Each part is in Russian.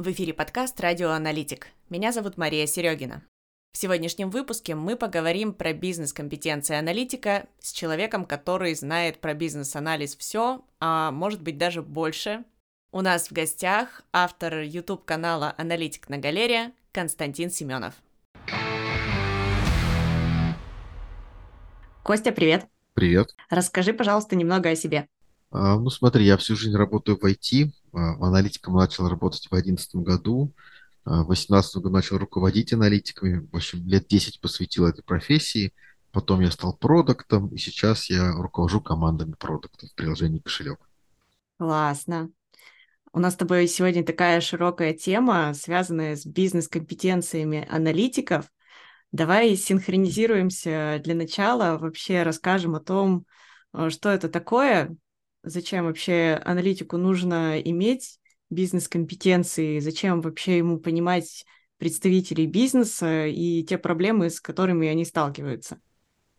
В эфире подкаст «Радиоаналитик». Меня зовут Мария Серегина. В сегодняшнем выпуске мы поговорим про бизнес-компетенции аналитика с человеком, который знает про бизнес-анализ все, а может быть даже больше. У нас в гостях автор YouTube-канала «Аналитик на галерее» Константин Семенов. Костя, привет. Привет. Расскажи, пожалуйста, немного о себе. А, ну, смотри, я всю жизнь работаю в IT. А, аналитиком начал работать в 2011 году. А, в 2018 году начал руководить аналитиками. В общем, лет 10 посвятил этой профессии. Потом я стал продуктом, и сейчас я руковожу командами продуктов в приложении «Кошелек». Классно. У нас с тобой сегодня такая широкая тема, связанная с бизнес-компетенциями аналитиков. Давай синхронизируемся для начала, вообще расскажем о том, э, что это такое, зачем вообще аналитику нужно иметь бизнес-компетенции, зачем вообще ему понимать представителей бизнеса и те проблемы, с которыми они сталкиваются.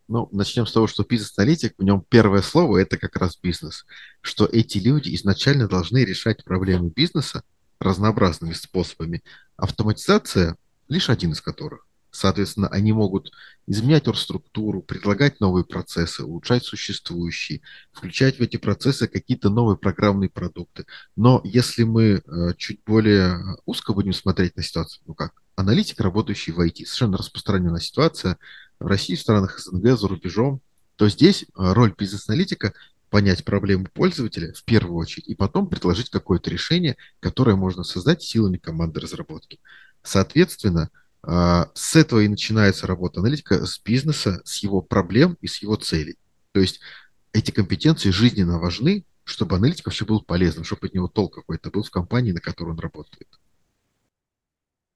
Ну, начнем с того, что бизнес-аналитик, в нем первое слово – это как раз бизнес. Что эти люди изначально должны решать проблемы бизнеса разнообразными способами. Автоматизация – лишь один из которых. Соответственно, они могут изменять оргструктуру, предлагать новые процессы, улучшать существующие, включать в эти процессы какие-то новые программные продукты. Но если мы э, чуть более узко будем смотреть на ситуацию, ну как, аналитик, работающий в IT, совершенно распространенная ситуация в России, в странах СНГ, за рубежом, то здесь э, роль бизнес-аналитика понять проблему пользователя в первую очередь и потом предложить какое-то решение, которое можно создать силами команды разработки. Соответственно, с этого и начинается работа аналитика, с бизнеса, с его проблем и с его целей. То есть эти компетенции жизненно важны, чтобы аналитик вообще был полезным, чтобы от него толк какой-то был в компании, на которой он работает.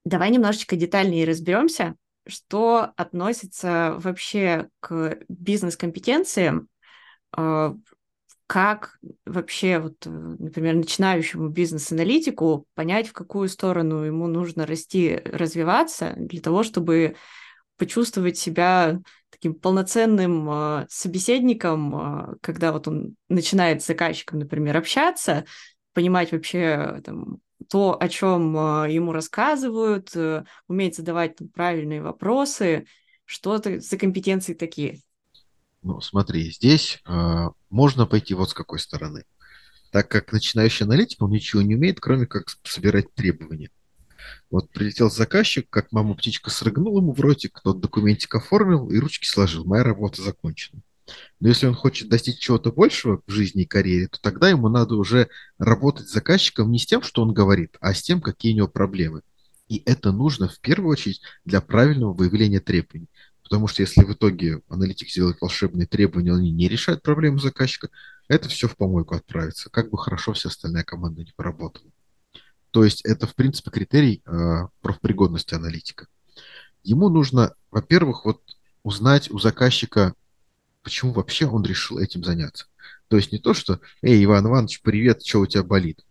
Давай немножечко детальнее разберемся, что относится вообще к бизнес-компетенциям, а, как вообще, вот, например, начинающему бизнес-аналитику понять, в какую сторону ему нужно расти, развиваться для того, чтобы почувствовать себя таким полноценным э, собеседником, э, когда вот он начинает с заказчиком, например, общаться, понимать вообще там, то, о чем э, ему рассказывают, э, уметь задавать там, правильные вопросы, что это за компетенции такие. Ну, смотри, здесь э, можно пойти вот с какой стороны. Так как начинающий аналитик, он ничего не умеет, кроме как собирать требования. Вот прилетел заказчик, как мама птичка срыгнул ему в ротик, тот документик оформил и ручки сложил. Моя работа закончена. Но если он хочет достичь чего-то большего в жизни и карьере, то тогда ему надо уже работать с заказчиком не с тем, что он говорит, а с тем, какие у него проблемы. И это нужно в первую очередь для правильного выявления требований. Потому что если в итоге аналитик сделает волшебные требования, они не решают проблему заказчика, это все в помойку отправится, как бы хорошо вся остальная команда не поработала. То есть это, в принципе, критерий э, профпригодности аналитика. Ему нужно, во-первых, вот узнать у заказчика, почему вообще он решил этим заняться. То есть не то, что «Эй, Иван Иванович, привет, что у тебя болит?»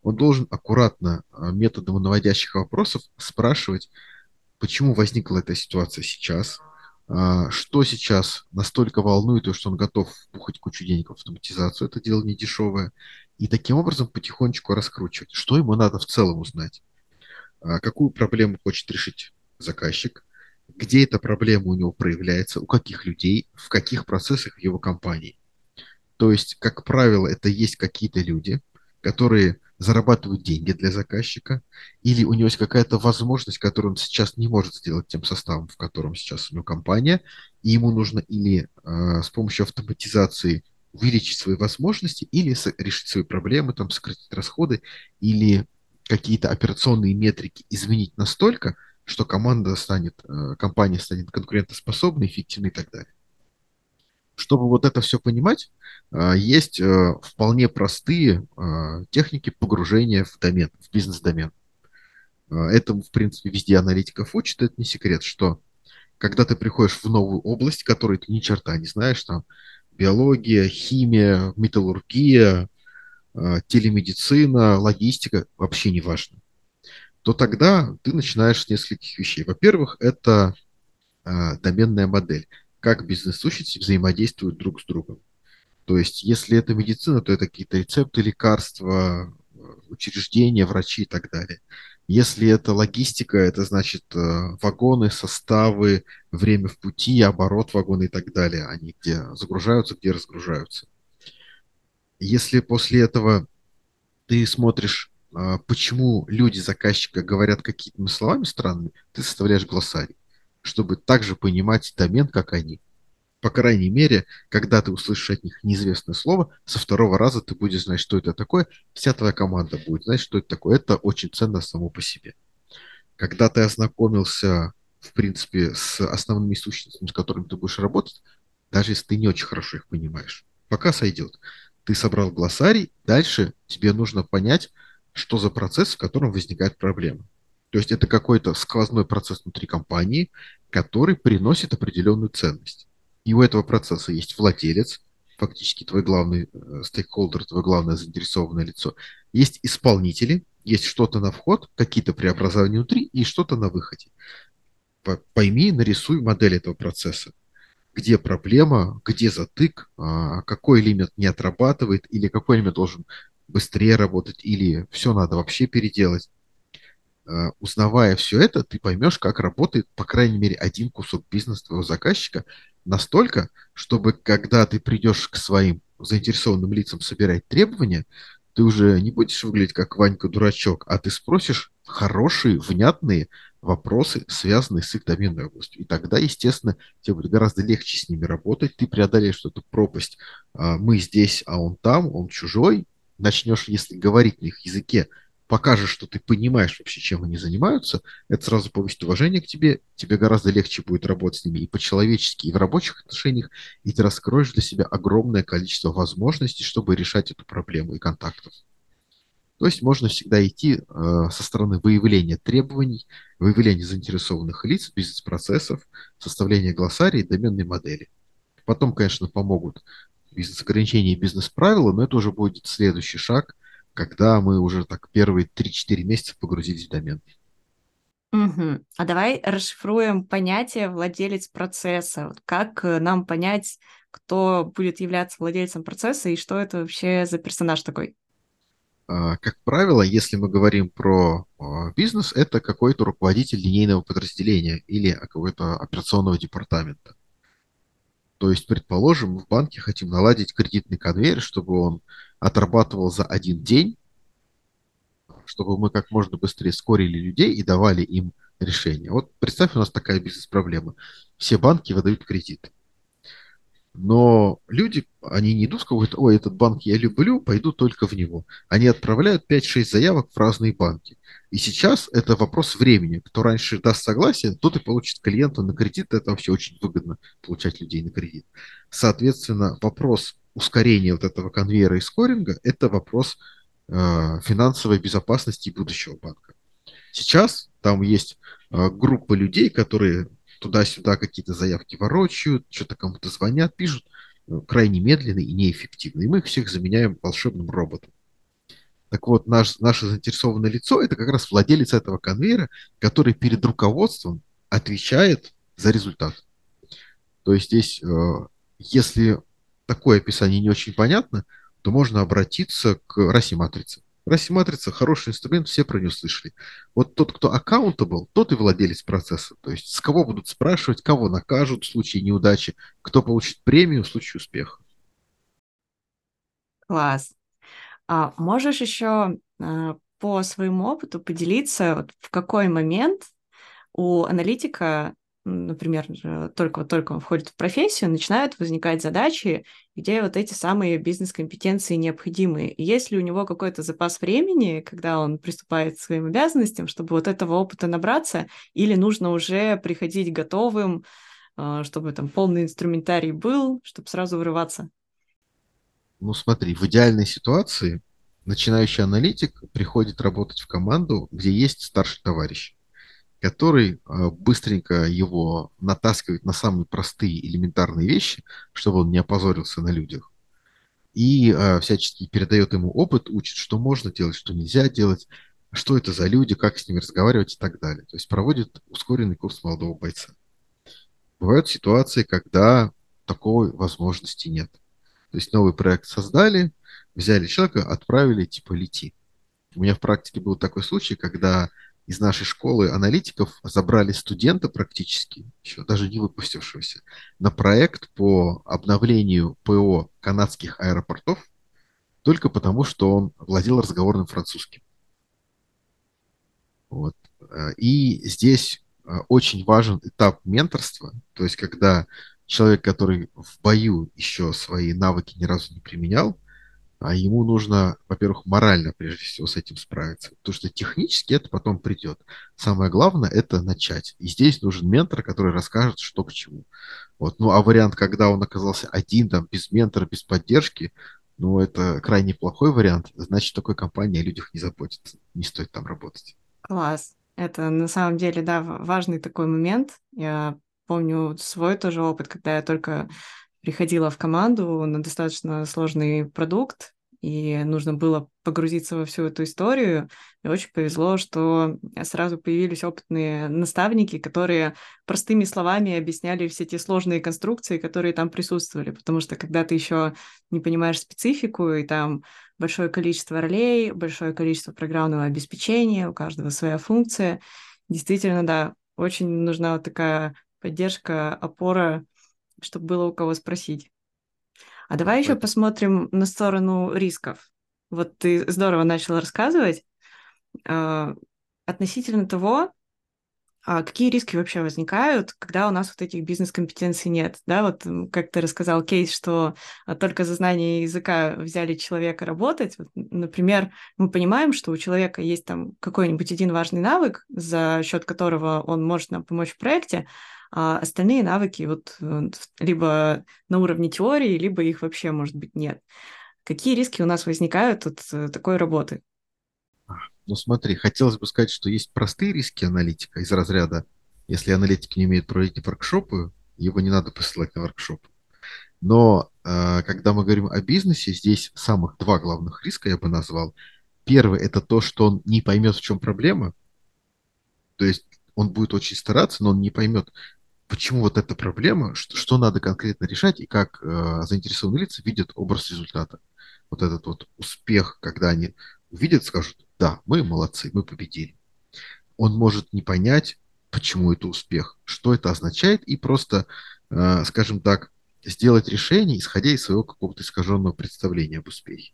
Он должен аккуратно методом наводящих вопросов спрашивать, почему возникла эта ситуация сейчас, а, что сейчас настолько волнует, что он готов пухать кучу денег в автоматизацию, это дело не дешевое, и таким образом потихонечку раскручивать, что ему надо в целом узнать, а, какую проблему хочет решить заказчик, где эта проблема у него проявляется, у каких людей, в каких процессах в его компании. То есть, как правило, это есть какие-то люди, которые зарабатывают деньги для заказчика, или у него есть какая-то возможность, которую он сейчас не может сделать тем составом, в котором сейчас у него компания, и ему нужно или э, с помощью автоматизации увеличить свои возможности, или решить свои проблемы, там, сократить расходы, или какие-то операционные метрики изменить настолько, что команда станет, э, компания станет конкурентоспособной, эффективной и так далее. Чтобы вот это все понимать, а, есть э, вполне простые а, техники погружения в домен, в бизнес-домен. А, это, в принципе, везде аналитиков учат, это не секрет, что когда ты приходишь в новую область, которой ты ни черта не знаешь, там биология, химия, металлургия, телемедицина, логистика, вообще не важно, то тогда ты начинаешь с нескольких вещей. Во-первых, это доменная модель как бизнес-сущности взаимодействуют друг с другом. То есть, если это медицина, то это какие-то рецепты, лекарства, учреждения, врачи и так далее. Если это логистика, это значит э, вагоны, составы, время в пути, оборот вагона и так далее. Они где загружаются, где разгружаются. Если после этого ты смотришь, э, почему люди заказчика говорят какими-то словами странными, ты составляешь глоссарий, чтобы также понимать домен, как они. По крайней мере, когда ты услышишь от них неизвестное слово, со второго раза ты будешь знать, что это такое, вся твоя команда будет знать, что это такое. Это очень ценно само по себе. Когда ты ознакомился, в принципе, с основными сущностями, с которыми ты будешь работать, даже если ты не очень хорошо их понимаешь, пока сойдет. Ты собрал глоссарий, дальше тебе нужно понять, что за процесс, в котором возникает проблема. То есть это какой-то сквозной процесс внутри компании, который приносит определенную ценность. И у этого процесса есть владелец, фактически твой главный э, стейкхолдер, твое главное заинтересованное лицо. Есть исполнители, есть что-то на вход, какие-то преобразования внутри и что-то на выходе. Пойми, нарисуй модель этого процесса. Где проблема, где затык, а, какой элемент не отрабатывает, или какой элемент должен быстрее работать, или все надо вообще переделать. Э, узнавая все это, ты поймешь, как работает, по крайней мере, один кусок бизнеса твоего заказчика настолько, чтобы когда ты придешь к своим заинтересованным лицам собирать требования, ты уже не будешь выглядеть как Ванька-дурачок, а ты спросишь хорошие, внятные вопросы, связанные с их доменной областью. И тогда, естественно, тебе будет гораздо легче с ними работать. Ты преодолеешь эту пропасть. А, мы здесь, а он там, он чужой. Начнешь, если говорить на их языке, покажешь, что ты понимаешь вообще, чем они занимаются, это сразу повысит уважение к тебе, тебе гораздо легче будет работать с ними и по-человечески, и в рабочих отношениях, и ты раскроешь для себя огромное количество возможностей, чтобы решать эту проблему и контактов. То есть можно всегда идти э, со стороны выявления требований, выявления заинтересованных лиц, бизнес-процессов, составления глоссария и доменной модели. Потом, конечно, помогут бизнес-ограничения и бизнес-правила, но это уже будет следующий шаг – когда мы уже так первые 3-4 месяца погрузились в домен. Угу. А давай расшифруем понятие владелец процесса. Вот как э, нам понять, кто будет являться владельцем процесса и что это вообще за персонаж такой? А, как правило, если мы говорим про а, бизнес, это какой-то руководитель линейного подразделения или какого-то операционного департамента. То есть, предположим, в банке хотим наладить кредитный конвейер, чтобы он отрабатывал за один день, чтобы мы как можно быстрее скорили людей и давали им решение. Вот представь, у нас такая бизнес-проблема. Все банки выдают кредит. Но люди, они не идут, говорят, ой, этот банк я люблю, пойду только в него. Они отправляют 5-6 заявок в разные банки. И сейчас это вопрос времени. Кто раньше даст согласие, тот и получит клиента на кредит. Это вообще очень выгодно, получать людей на кредит. Соответственно, вопрос ускорения вот этого конвейера и скоринга – это вопрос э, финансовой безопасности будущего банка. Сейчас там есть э, группа людей, которые туда-сюда какие-то заявки ворочают, что-то кому-то звонят, пишут, э, крайне медленно и неэффективно. И мы их всех заменяем волшебным роботом. Так вот, наш, наше заинтересованное лицо – это как раз владелец этого конвейера, который перед руководством отвечает за результат. То есть здесь, э, если такое описание не очень понятно, то можно обратиться к расе матрицы. Расе матрица хороший инструмент, все про него слышали. Вот тот, кто accountable, тот и владелец процесса. То есть с кого будут спрашивать, кого накажут в случае неудачи, кто получит премию в случае успеха. Класс. А можешь еще а, по своему опыту поделиться, вот в какой момент у аналитика например, только только он входит в профессию, начинают возникать задачи, где вот эти самые бизнес-компетенции необходимы. И ли у него какой-то запас времени, когда он приступает к своим обязанностям, чтобы вот этого опыта набраться, или нужно уже приходить готовым, а, чтобы там полный инструментарий был, чтобы сразу вырываться? Ну смотри, в идеальной ситуации начинающий аналитик приходит работать в команду, где есть старший товарищ который а, быстренько его натаскивает на самые простые элементарные вещи, чтобы он не опозорился на людях. И э, всячески передает ему опыт, учит, что можно делать, что нельзя делать, что это за люди, как с ними разговаривать и так далее. То есть проводит ускоренный курс молодого бойца. Бывают ситуации, когда такой возможности нет. То есть новый проект создали, взяли человека, отправили, типа, лети. У меня в практике был такой случай, когда из нашей школы аналитиков забрали студента практически, еще даже не выпустившегося, на проект по обновлению ПО канадских аэропортов, только потому, что он владел разговорным французским. Вот. И здесь э, очень важен этап менторства, то есть когда человек, который в бою еще свои навыки ни разу не применял, а ему нужно, во-первых, морально, прежде всего, с этим справиться. Потому что технически это потом придет. Самое главное – это начать. И здесь нужен ментор, который расскажет, что к чему. Вот. Ну, а вариант, когда он оказался один, там, без ментора, без поддержки, ну, это крайне плохой вариант. Значит, такой компании о людях не заботится. Не стоит там работать. Класс. Это на самом деле, да, важный такой момент. Я помню свой тоже опыт, когда я только приходила в команду на достаточно сложный продукт, и нужно было погрузиться во всю эту историю. И очень повезло, что сразу появились опытные наставники, которые простыми словами объясняли все те сложные конструкции, которые там присутствовали. Потому что когда ты еще не понимаешь специфику, и там большое количество ролей, большое количество программного обеспечения, у каждого своя функция, действительно, да, очень нужна вот такая поддержка, опора чтобы было у кого спросить. А давай еще посмотрим на сторону рисков. Вот ты здорово начал рассказывать э, относительно того, а какие риски вообще возникают, когда у нас вот этих бизнес-компетенций нет? Да, вот как ты рассказал кейс, что а, только за знание языка взяли человека работать. Вот, например, мы понимаем, что у человека есть там какой-нибудь один важный навык, за счет которого он может нам помочь в проекте, а остальные навыки вот э, либо на уровне теории, либо их вообще, может быть, нет. Какие риски у нас возникают от э, такой работы? Ну смотри, хотелось бы сказать, что есть простые риски аналитика из разряда, если аналитик не умеет проводить воркшопы, его не надо посылать на воркшоп. Но э, когда мы говорим о бизнесе, здесь самых два главных риска я бы назвал. Первый – это то, что он не поймет, в чем проблема. То есть он будет очень стараться, но он не поймет, почему вот эта проблема, что, что надо конкретно решать и как э, заинтересованные лица видят образ результата. Вот этот вот успех, когда они увидят, скажут, да, мы молодцы, мы победили. Он может не понять, почему это успех, что это означает, и просто, э, скажем так, сделать решение, исходя из своего какого-то искаженного представления об успехе.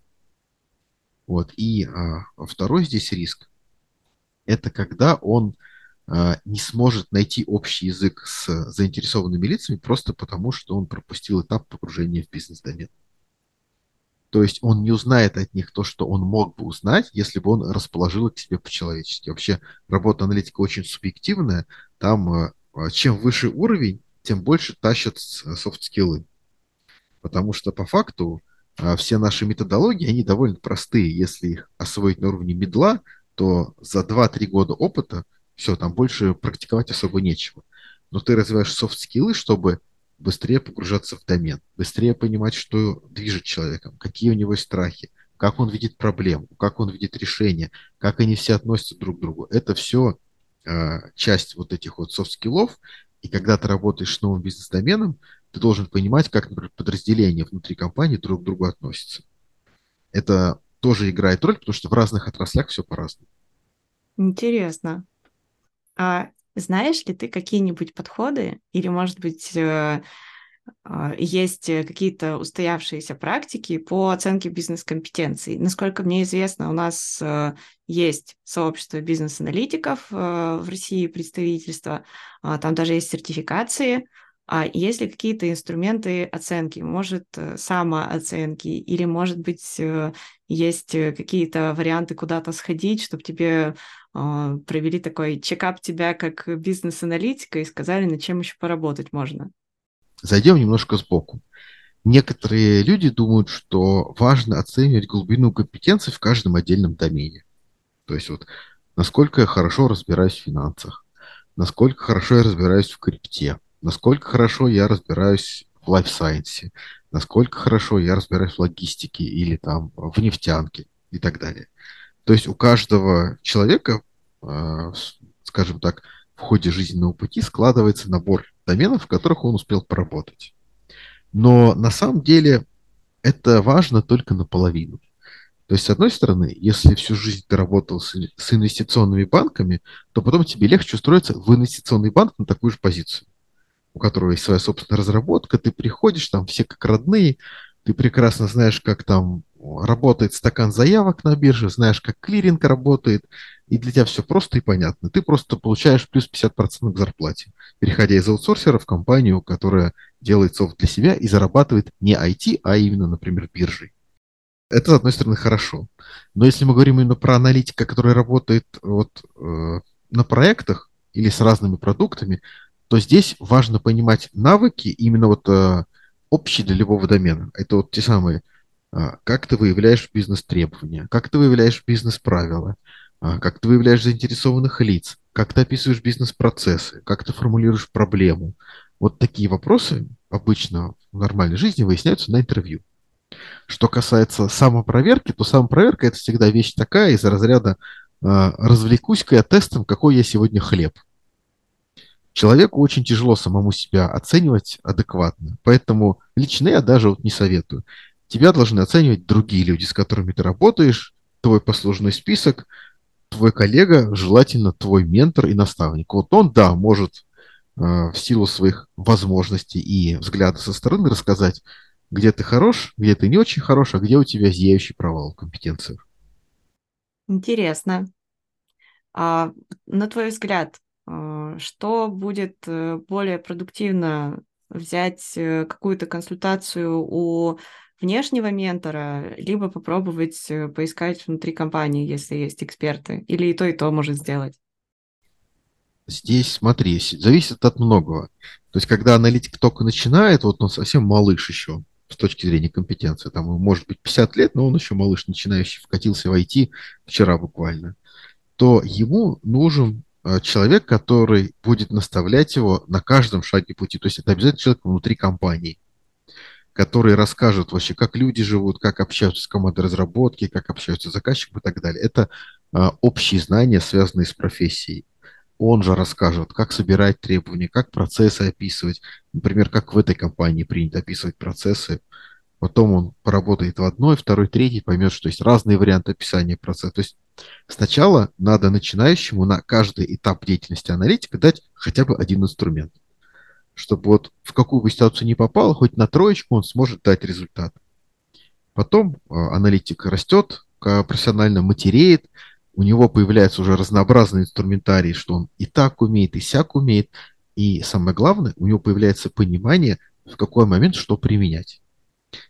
Вот. И а, второй здесь риск – это когда он не сможет найти общий язык с заинтересованными лицами просто потому, что он пропустил этап погружения в бизнес-домен. То есть он не узнает от них то, что он мог бы узнать, если бы он расположил их к себе по-человечески. Вообще работа аналитика очень субъективная. Там а, а, чем выше уровень, тем больше тащат софт-скиллы. Потому что по факту все наши методологии, они довольно простые. Если их освоить на уровне middle а, то за 2-3 года опыта – все, там больше практиковать особо нечего. Но ты развиваешь soft skill ы, чтобы быстрее погружаться в домен, быстрее понимать, что движет человеком, какие у него страхи, как он видит проблему, как он видит решение, как они все относятся друг к другу. Это все э, а, часть вот этих вот soft skill ов. И когда ты работаешь с новым бизнес-доменом, ты должен понимать, как, например, подразделения внутри компании друг к другу относятся. Это тоже играет роль, потому что в разных отраслях все по-разному. Интересно. А знаешь ли ты какие-нибудь подходы или, может быть, э, а, есть какие-то устоявшиеся практики по оценке бизнес-компетенций. Насколько мне известно, у нас э, есть сообщество бизнес-аналитиков э, в России, представительство, а, там даже есть сертификации, а есть ли какие-то инструменты оценки? Может, самооценки? Или, может быть, есть какие-то варианты куда-то сходить, чтобы тебе а, провели такой чекап тебя как бизнес-аналитика и сказали, над чем еще поработать можно? Зайдем немножко сбоку. Некоторые люди думают, что важно оценивать глубину компетенций в каждом отдельном домене. То есть вот насколько я хорошо разбираюсь в финансах, насколько хорошо я разбираюсь в крипте, насколько хорошо я разбираюсь в лайфсайенсе, насколько хорошо я разбираюсь в логистике или там в нефтянке и так далее. То есть у каждого человека, а, скажем так, в ходе жизненного пути складывается набор доменов, в которых он успел поработать. Но на самом деле это важно только наполовину. То есть, с одной стороны, если всю жизнь ты работал с, с инвестиционными банками, то потом тебе легче устроиться в инвестиционный банк на такую же позицию, у которого есть своя собственная разработка, ты приходишь, там все как родные, ты прекрасно знаешь, как там работает стакан заявок на бирже, знаешь, как клиринг работает, и для тебя все просто и понятно. Ты просто получаешь плюс 50% к зарплате, переходя из аутсорсера в компанию, которая делает софт для себя и зарабатывает не IT, а именно, например, биржей. Это, с одной стороны, хорошо. Но если мы говорим именно про аналитика, который работает вот, э, на проектах или с разными продуктами, то здесь важно понимать навыки именно вот э, общие для любого домена. Это вот те самые, э, как ты выявляешь бизнес-требования, как ты выявляешь бизнес-правила, э, как ты выявляешь заинтересованных лиц, как ты описываешь бизнес-процессы, как ты формулируешь проблему. Вот такие вопросы обычно в нормальной жизни выясняются на интервью. Что касается самопроверки, то самопроверка это всегда вещь такая из разряда развлекусь-ка я тестом, какой я сегодня хлеб. Человеку очень тяжело самому себя оценивать адекватно, поэтому лично я даже вот не советую. Тебя должны оценивать другие люди, с которыми ты работаешь, твой послужной список, твой коллега, желательно твой ментор и наставник. Вот он, да, может э, в силу своих возможностей и взгляда со стороны рассказать, где ты хорош, где ты не очень хорош, а где у тебя зияющий провал в. Интересно. А, на твой взгляд, что будет э, более продуктивно взять э, какую-то консультацию у внешнего ментора, либо попробовать э, поискать внутри компании, если есть эксперты, или и то, и то может сделать? Здесь, смотри, зависит от многого. То есть, когда аналитик только начинает, вот он совсем малыш еще, с точки зрения компетенции. Там ему может быть 50 лет, но он еще малыш, начинающий, вкатился в IT вчера буквально. То ему нужен человек, который будет наставлять его на каждом шаге пути. То есть это обязательно человек внутри компании, который расскажет вообще, как люди живут, как общаются с командой разработки, как общаются с заказчиком и так далее. Это а, общие знания, связанные с профессией он же расскажет, как собирать требования, как процессы описывать. Например, как в этой компании принято описывать процессы. Потом он поработает в одной, второй, третьей, поймет, что есть разные варианты описания процесса. То есть сначала надо начинающему на каждый этап деятельности аналитика дать хотя бы один инструмент, чтобы вот в какую бы ситуацию ни попал, хоть на троечку он сможет дать результат. Потом э, аналитик растет, профессионально матереет, у него появляется уже разнообразный инструментарий, что он и так умеет, и сяк умеет. И самое главное, у него появляется понимание, в какой момент что применять.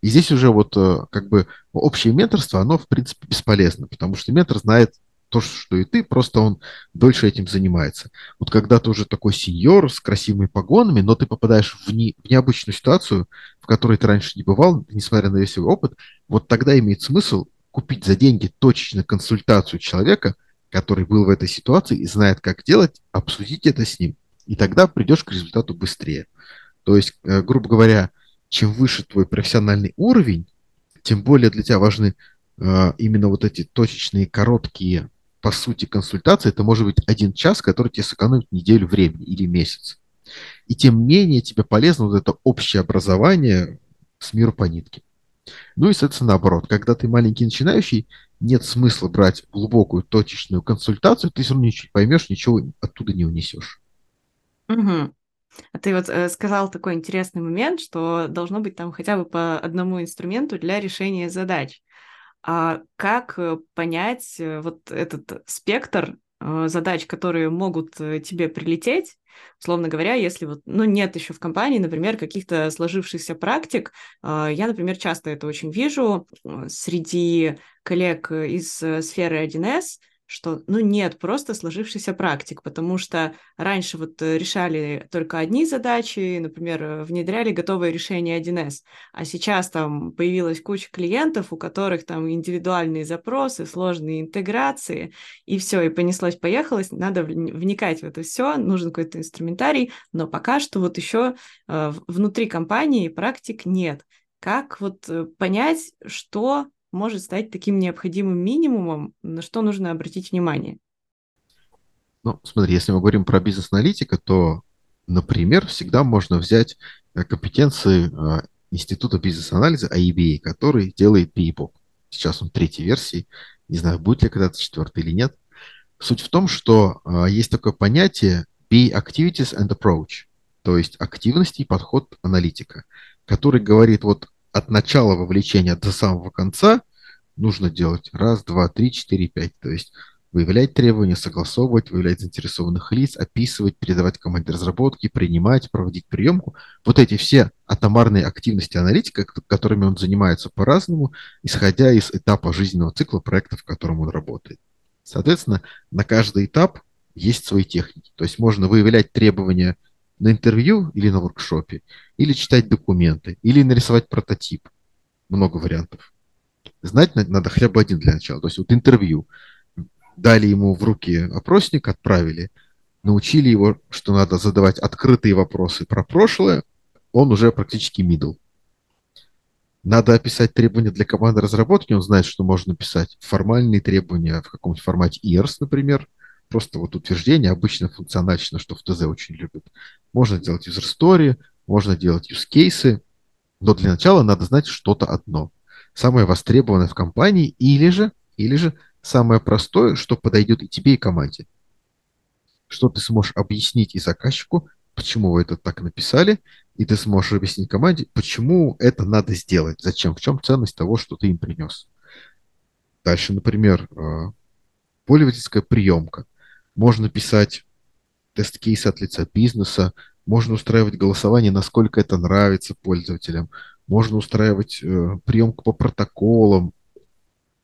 И здесь уже вот э, как бы общее менторство, оно в принципе бесполезно, потому что ментор знает то, что и ты, просто он дольше этим занимается. Вот когда ты уже такой сеньор с красивыми погонами, но ты попадаешь в, не, в необычную ситуацию, в которой ты раньше не бывал, несмотря на весь свой опыт, вот тогда имеет смысл купить за деньги точечно консультацию человека, который был в этой ситуации и знает, как делать, обсудить это с ним. И тогда придешь к результату быстрее. То есть, э, грубо говоря, чем выше твой профессиональный уровень, тем более для тебя важны э, именно вот эти точечные, короткие, по сути, консультации. Это может быть один час, который тебе сэкономит неделю времени или месяц. И тем менее тебе полезно вот это общее образование с миру по нитке. Ну и, соответственно, наоборот. Когда ты маленький начинающий, нет смысла брать глубокую точечную консультацию, ты все равно ничего поймешь, ничего оттуда не унесешь. Угу. А ты вот э, сказал такой интересный момент, что должно быть там хотя бы по одному инструменту для решения задач. А как э, понять э, вот этот спектр э, задач, которые могут э, тебе прилететь, Условно говоря, если вот, ну, нет еще в компании, например, каких-то сложившихся практик, а, я, например, часто это очень вижу среди коллег из сферы 1С, что, ну, нет просто сложившийся практик, потому что раньше вот э, решали только одни задачи, например, э, внедряли готовое решение 1С, а сейчас там появилась куча клиентов, у которых там индивидуальные запросы, сложные интеграции, и все, и понеслось-поехалось, надо вникать в это все, нужен какой-то инструментарий, но пока что вот еще э, внутри компании практик нет. Как вот понять, что может стать таким необходимым минимумом, на что нужно обратить внимание? Ну, смотри, если мы говорим про бизнес-аналитика, то, например, всегда можно взять э, компетенции э, Института бизнес-анализа АИБИ, который делает PIBOK. Сейчас он третьей версии. Не знаю, будет ли когда-то четвертый или нет. Суть в том, что э, есть такое понятие be activities and approach, то есть активность и подход аналитика, который говорит вот от начала вовлечения до самого конца нужно делать раз, два, три, четыре, пять. То есть выявлять требования, согласовывать, выявлять заинтересованных лиц, описывать, передавать команде разработки, принимать, проводить приемку. Вот эти все атомарные активности аналитика, которыми он занимается по-разному, исходя из этапа жизненного цикла проекта, в котором он работает. Соответственно, на каждый этап есть свои техники. То есть можно выявлять требования на интервью или на воркшопе, или читать документы, или нарисовать прототип. Много вариантов. Знать надо хотя бы один для начала. То есть вот интервью дали ему в руки опросник, отправили, научили его, что надо задавать открытые вопросы про прошлое, он уже практически middle. Надо описать требования для команды разработки, он знает, что можно писать формальные требования в каком-нибудь формате ERS, например, просто вот утверждение, обычно функционально, что в ТЗ очень любят. Можно делать user story, можно делать use cases, но для начала надо знать что-то одно. Самое востребованное в компании или же, или же самое простое, что подойдет и тебе, и команде. Что ты сможешь объяснить и заказчику, почему вы это так написали, и ты сможешь объяснить команде, почему это надо сделать, зачем, в чем ценность того, что ты им принес. Дальше, например, э, пользовательская приемка. Можно писать тест-кейсы от лица бизнеса, можно устраивать голосование, насколько это нравится пользователям, можно устраивать э, приемку по протоколам,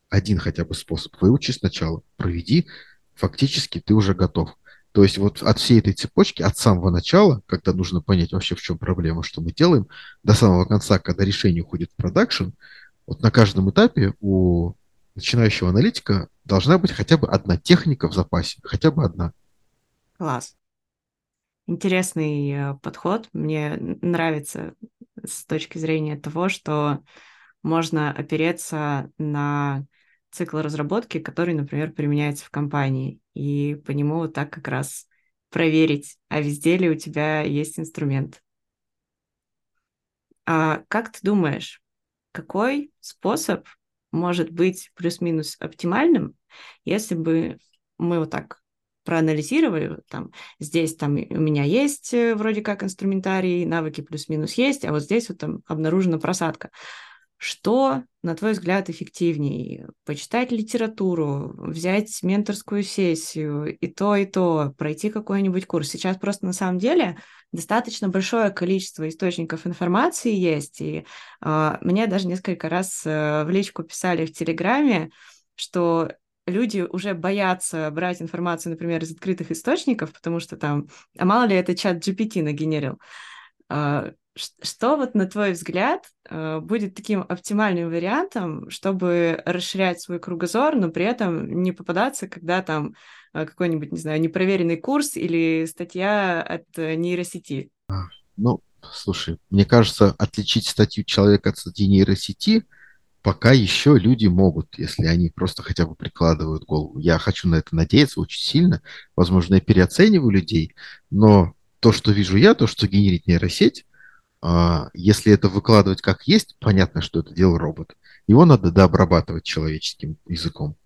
один хотя бы способ выучи сначала, проведи, фактически ты уже готов. То есть вот от всей этой цепочки, от самого начала, когда нужно понять вообще, в чем проблема, что мы делаем, до самого конца, когда решение уходит в продакшн, вот на каждом этапе у начинающего аналитика должна быть хотя бы одна техника в запасе, хотя бы одна. Класс. Интересный э, подход. Мне нравится с точки зрения того, что можно опереться на цикл разработки, который, например, применяется в компании, и по нему вот так как раз проверить, а везде ли у тебя есть инструмент. А как ты думаешь, какой способ может быть плюс-минус оптимальным, если бы мы вот так проанализировали, там, здесь там у меня есть э, вроде как инструментарий, навыки плюс-минус есть, а вот здесь вот там обнаружена просадка. Что, на твой взгляд, эффективнее? Почитать литературу, взять менторскую сессию, и то, и то, пройти какой-нибудь курс. Сейчас просто на самом деле достаточно большое количество источников информации есть, и э, мне даже несколько раз э, в личку писали в Телеграме, что люди уже боятся брать информацию, например, из открытых источников, потому что там, а мало ли это чат GPT нагенерил. Что вот, на твой взгляд, э, будет таким оптимальным вариантом, чтобы расширять свой кругозор, но при этом не попадаться, когда там э, какой-нибудь, не знаю, непроверенный курс или статья от э, нейросети? А, ну, слушай, мне кажется, отличить статью человека от статьи нейросети пока еще люди могут, если они просто хотя бы прикладывают голову. Я хочу на это надеяться очень сильно. Возможно, я переоцениваю людей, но то, что вижу я, то, что генерит нейросеть, если это выкладывать как есть, понятно, что это делал робот. Его надо дообрабатывать человеческим языком.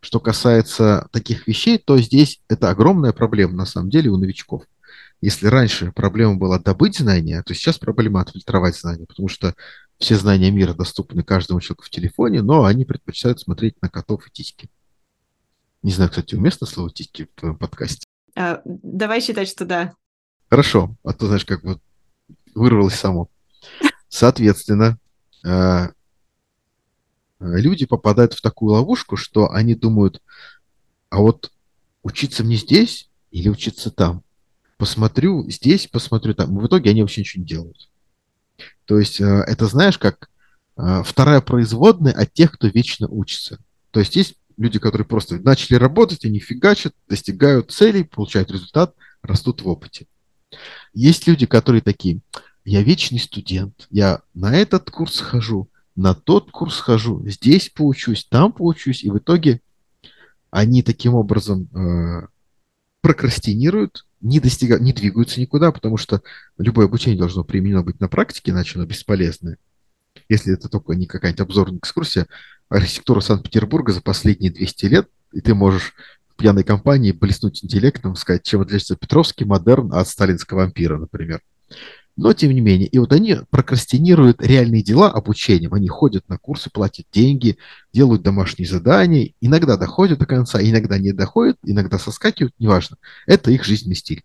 Что касается таких вещей, то здесь это огромная проблема на самом деле у новичков. Если раньше проблема была добыть знания, то сейчас проблема отфильтровать знания, потому что все знания мира доступны каждому человеку в телефоне, но они предпочитают смотреть на котов и тиски. Не знаю, кстати, уместно слово тиски в твоем подкасте? А, давай считать, что да. Хорошо, а то, знаешь, как вот вырвалось само. Соответственно, э, люди попадают в такую ловушку, что они думают, а вот учиться мне здесь или учиться там? Посмотрю здесь, посмотрю там. В итоге они вообще ничего не делают. То есть э, это, знаешь, как э, вторая производная от тех, кто вечно учится. То есть есть люди, которые просто начали работать, они фигачат, достигают целей, получают результат, растут в опыте. Есть люди, которые такие, я вечный студент, я на этот курс хожу, на тот курс хожу, здесь поучусь, там поучусь, и в итоге они таким образом э, прокрастинируют, не достигают, не двигаются никуда, потому что любое обучение должно применено быть на практике, иначе оно бесполезное. Если это только не какая-нибудь обзорная экскурсия архитектуру Санкт-Петербурга за последние 200 лет, и ты можешь пьяной компании блеснуть интеллектом, сказать, чем отличается Петровский модерн от сталинского ампира, например. Но, тем не менее, и вот они прокрастинируют реальные дела обучением. Они ходят на курсы, платят деньги, делают домашние задания, иногда доходят до конца, иногда не доходят, иногда соскакивают, неважно. Это их жизненный стиль.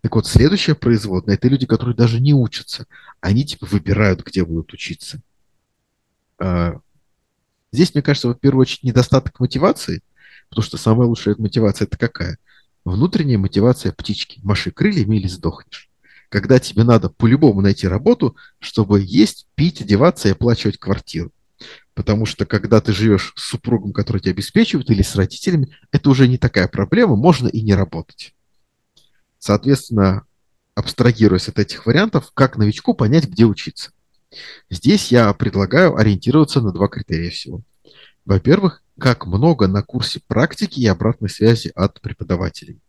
Так вот, следующее производное – это люди, которые даже не учатся. Они типа выбирают, где будут учиться. А, здесь, мне кажется, в первую очередь недостаток мотивации, потому что самая лучшая мотивация – это какая? Внутренняя мотивация птички. Маши крыльями или сдохнешь когда тебе надо по-любому найти работу, чтобы есть, пить, одеваться и оплачивать квартиру. Потому что когда ты живешь с супругом, который тебя обеспечивает, или с родителями, это уже не такая проблема, можно и не работать. Соответственно, абстрагируясь от этих вариантов, как новичку понять, где учиться? Здесь я предлагаю ориентироваться на два критерия всего. Во-первых, как много на курсе практики и обратной связи от преподавателей.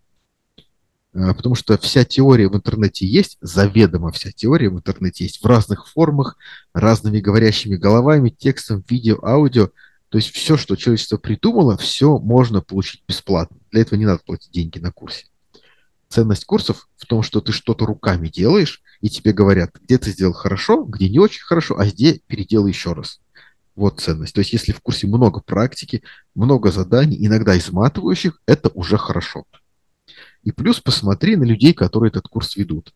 А, потому что вся теория в интернете есть, заведомо вся теория в интернете есть в разных формах, разными говорящими головами, текстом, видео, аудио. То есть все, что человечество придумало, все можно получить бесплатно. Для этого не надо платить деньги на курсе. Ценность курсов в том, что ты что-то руками делаешь, и тебе говорят, где ты сделал хорошо, где не очень хорошо, а где переделай еще раз. Вот ценность. То есть если в курсе много практики, много заданий, иногда изматывающих, это уже хорошо. И плюс посмотри на людей, которые этот курс ведут.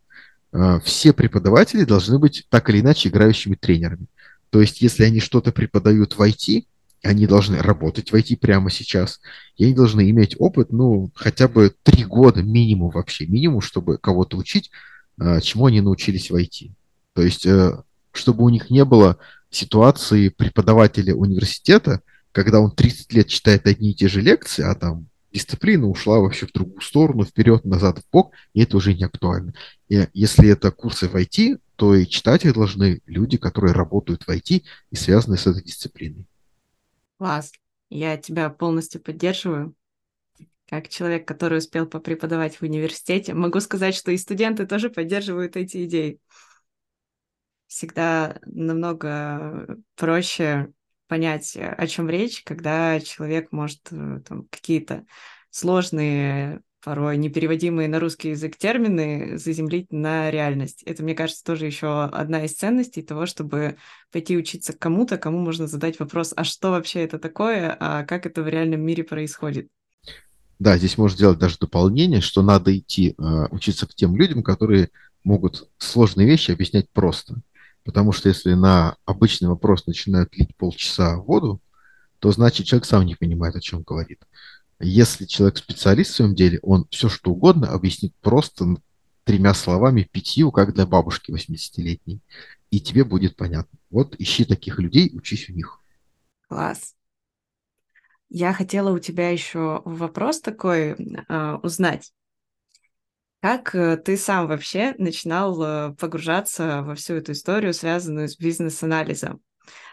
А, все преподаватели должны быть так или иначе играющими тренерами. То есть, если они что-то преподают в IT, они должны работать в IT прямо сейчас, и они должны иметь опыт, ну, хотя бы три года минимум вообще, минимум, чтобы кого-то учить, а, чему они научились в IT. То есть, э, чтобы у них не было ситуации преподавателя университета, когда он 30 лет читает одни и те же лекции, а там дисциплина ушла вообще в другую сторону, вперед, назад, в бок, и это уже не актуально. И если это курсы в IT, то и читать их должны люди, которые работают в IT и связаны с этой дисциплиной. Класс. Я тебя полностью поддерживаю. Как человек, который успел попреподавать в университете, могу сказать, что и студенты тоже поддерживают эти идеи. Всегда намного проще понять, э, о чем речь, когда человек может э, там, какие-то сложные, порой непереводимые на русский язык термины заземлить на реальность. Это, мне кажется, тоже еще одна из ценностей того, чтобы пойти учиться кому-то, кому можно задать вопрос, а что вообще это такое, а как это в реальном мире происходит. Да, здесь можно сделать даже дополнение, что надо идти э, учиться к тем людям, которые могут сложные вещи объяснять просто. Потому что если на обычный вопрос начинают лить полчаса воду, то значит человек сам не понимает, о чем говорит. Если человек специалист в своем деле, он все что угодно объяснит просто тремя словами, пятью, как для бабушки 80-летней. И тебе будет понятно. Вот ищи таких людей, учись у них. Класс. Я хотела у тебя еще вопрос такой э, узнать. Как э, ты сам вообще начинал э, погружаться во всю эту историю, связанную с бизнес-анализом?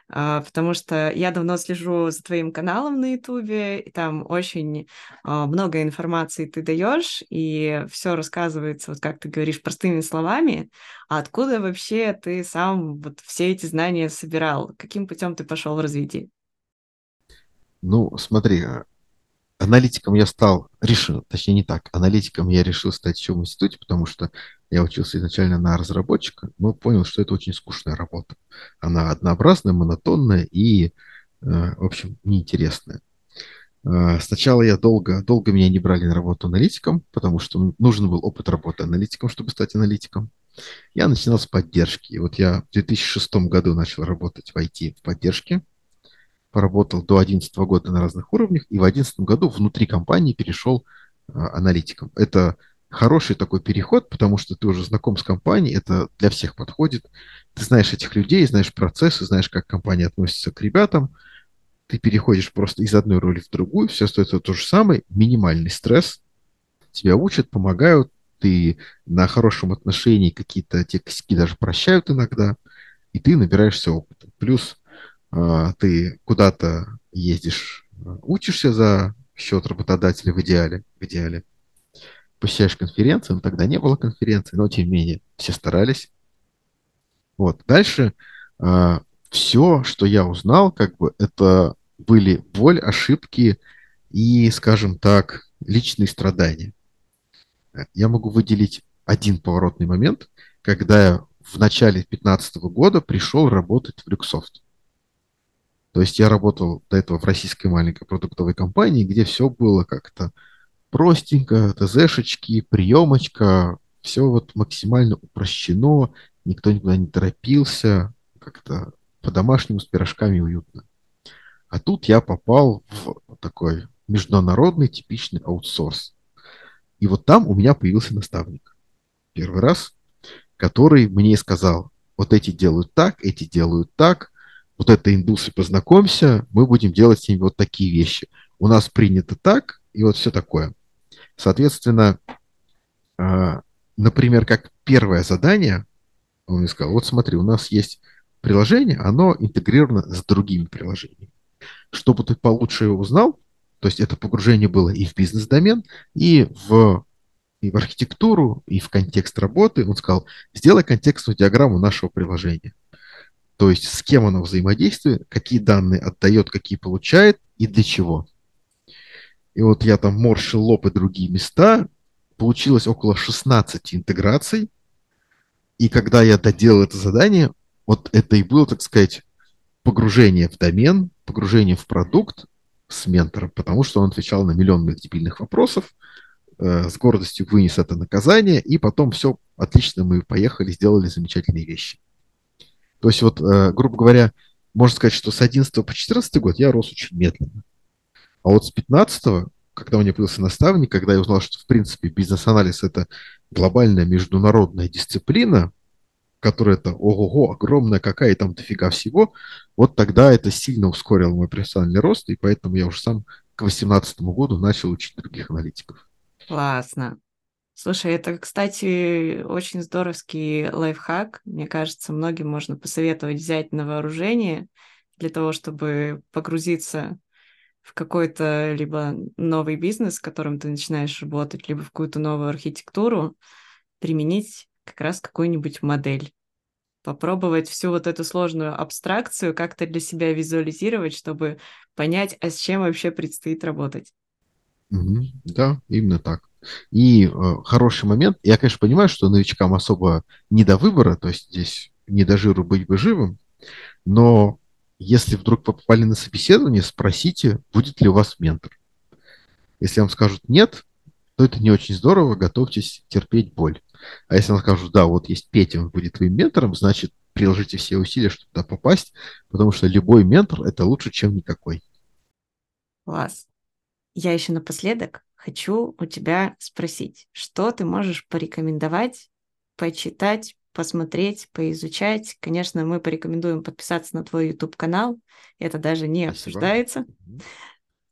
А, потому что я давно слежу за твоим каналом на Ютубе, и там очень а, много информации ты даешь, и все рассказывается, вот как ты говоришь, простыми словами. А откуда вообще ты сам вот все эти знания собирал? Каким путем ты пошел в развитии? Ну, смотри, а, аналитиком я стал, решил, точнее не так, аналитиком я решил стать еще в институте, потому что я учился изначально на разработчика, но понял, что это очень скучная работа. Она однообразная, монотонная и, э, в общем, неинтересная. Э, сначала я долго, долго меня не брали на работу аналитиком, потому что нужен был опыт работы аналитиком, чтобы стать аналитиком. Я начинал с поддержки. И вот я в 2006 году начал работать в IT в поддержке поработал до 2011 года на разных уровнях, и в 2011 году внутри компании перешел а, аналитиком. Это хороший такой переход, потому что ты уже знаком с компанией, это для всех подходит. Ты знаешь этих людей, знаешь процессы, знаешь, как компания относится к ребятам. Ты переходишь просто из одной роли в другую, все остается то же самое, минимальный стресс. Тебя учат, помогают, ты на хорошем отношении какие-то те косяки даже прощают иногда, и ты набираешься опыта. Плюс ты куда-то ездишь, учишься за счет работодателя в идеале, в идеале, посещаешь конференции, но тогда не было конференции, но тем не менее все старались. Вот. Дальше а, все, что я узнал, как бы это были боль, ошибки и, скажем так, личные страдания. Я могу выделить один поворотный момент, когда я в начале 2015 года пришел работать в Люксофт. То есть я работал до этого в российской маленькой продуктовой компании, где все было как-то простенько, ТЗшечки, приемочка, все вот максимально упрощено, никто никуда не торопился, как-то по-домашнему с пирожками уютно. А тут я попал в такой международный типичный аутсорс. И вот там у меня появился наставник. Первый раз, который мне сказал, вот эти делают так, эти делают так, вот это индусы, познакомься, мы будем делать с ними вот такие вещи. У нас принято так, и вот все такое. Соответственно, а, например, как первое задание, он мне сказал, вот смотри, у нас есть приложение, оно интегрировано с другими приложениями. Чтобы ты получше его узнал, то есть это погружение было и в бизнес-домен, и в, и в архитектуру, и в контекст работы, он сказал, сделай контекстную диаграмму нашего приложения. То есть с кем оно взаимодействует, какие данные отдает, какие получает и для чего. И вот я там морщил лоб и другие места, получилось около 16 интеграций, и когда я доделал это задание, вот это и было, так сказать, погружение в домен, погружение в продукт с ментором, потому что он отвечал на миллион моих дебильных вопросов, э, с гордостью вынес это наказание, и потом все отлично, мы поехали, сделали замечательные вещи. То есть вот, э, грубо говоря, можно сказать, что с 11 по 14 год я рос очень медленно. А вот с 15 когда у меня появился наставник, когда я узнал, что, в принципе, бизнес-анализ – это глобальная международная дисциплина, которая это ого-го, огромная какая, и там дофига всего, вот тогда это сильно ускорило мой профессиональный рост, и поэтому я уже сам к 2018 году начал учить других аналитиков. Классно. Слушай, это, кстати, очень здоровский лайфхак. Мне кажется, многим можно посоветовать взять на вооружение для того, чтобы погрузиться в какой-то либо новый бизнес, с которым ты начинаешь работать, либо в какую-то новую архитектуру, применить как раз какую-нибудь модель. Попробовать всю вот эту сложную абстракцию как-то для себя визуализировать, чтобы понять, а с чем вообще предстоит работать. Угу, да, именно так. И э, хороший момент, я, конечно, понимаю, что новичкам особо не до выбора, то есть здесь не до жиру быть бы живым, но если вдруг попали на собеседование, спросите, будет ли у вас ментор. Если вам скажут нет, то это не очень здорово, готовьтесь терпеть боль. А если вам скажут, да, вот есть Петя, он будет твоим ментором, значит, приложите все усилия, чтобы туда попасть, потому что любой ментор – это лучше, чем никакой. Класс. Я еще напоследок хочу у тебя спросить, что ты можешь порекомендовать, почитать, посмотреть, поизучать. Конечно, мы порекомендуем подписаться на твой YouTube-канал. Это даже не Спасибо. обсуждается.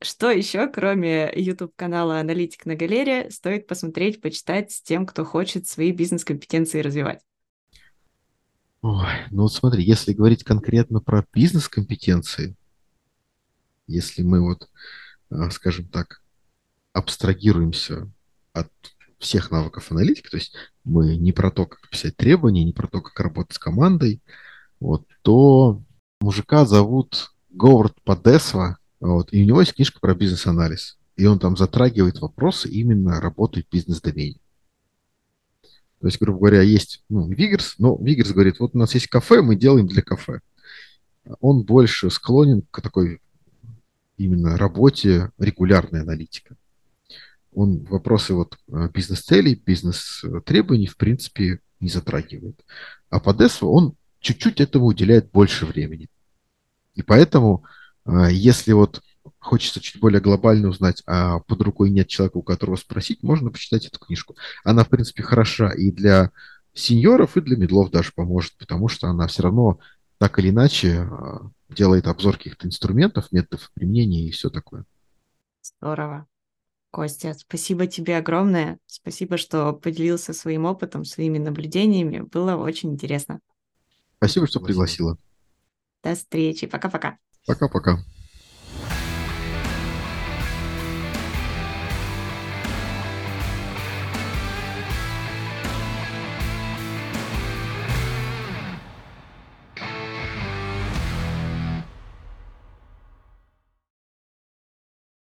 Что еще, кроме YouTube-канала «Аналитик на галерее», стоит посмотреть, почитать с тем, кто хочет свои бизнес-компетенции развивать? Ой, ну вот смотри, если говорить конкретно про бизнес-компетенции, если мы вот, а, скажем так, абстрагируемся от всех навыков аналитики, то есть мы не про то, как писать требования, не про то, как работать с командой, вот, то мужика зовут Говард Подесва, вот, и у него есть книжка про бизнес-анализ. И он там затрагивает вопросы именно работы в бизнес-домене. То есть, грубо говоря, есть ну, Вигерс, но Вигерс говорит, вот у нас есть кафе, мы делаем для кафе. Он больше склонен к такой именно работе регулярной аналитика он вопросы вот э, бизнес-целей, бизнес-требований, в принципе, не затрагивает. А по DESV он чуть-чуть этому уделяет больше времени. И поэтому, э, если вот хочется чуть более глобально узнать, а под рукой нет человека, у которого спросить, можно почитать эту книжку. Она, в принципе, хороша и для сеньоров, и для медлов даже поможет, потому что она все равно так или иначе э, делает обзор каких-то инструментов, методов применения и все такое. Здорово. Костя, спасибо тебе огромное. Спасибо, что поделился своим опытом, своими наблюдениями. Было очень интересно. Спасибо, что пригласила. До встречи. Пока-пока. Пока-пока.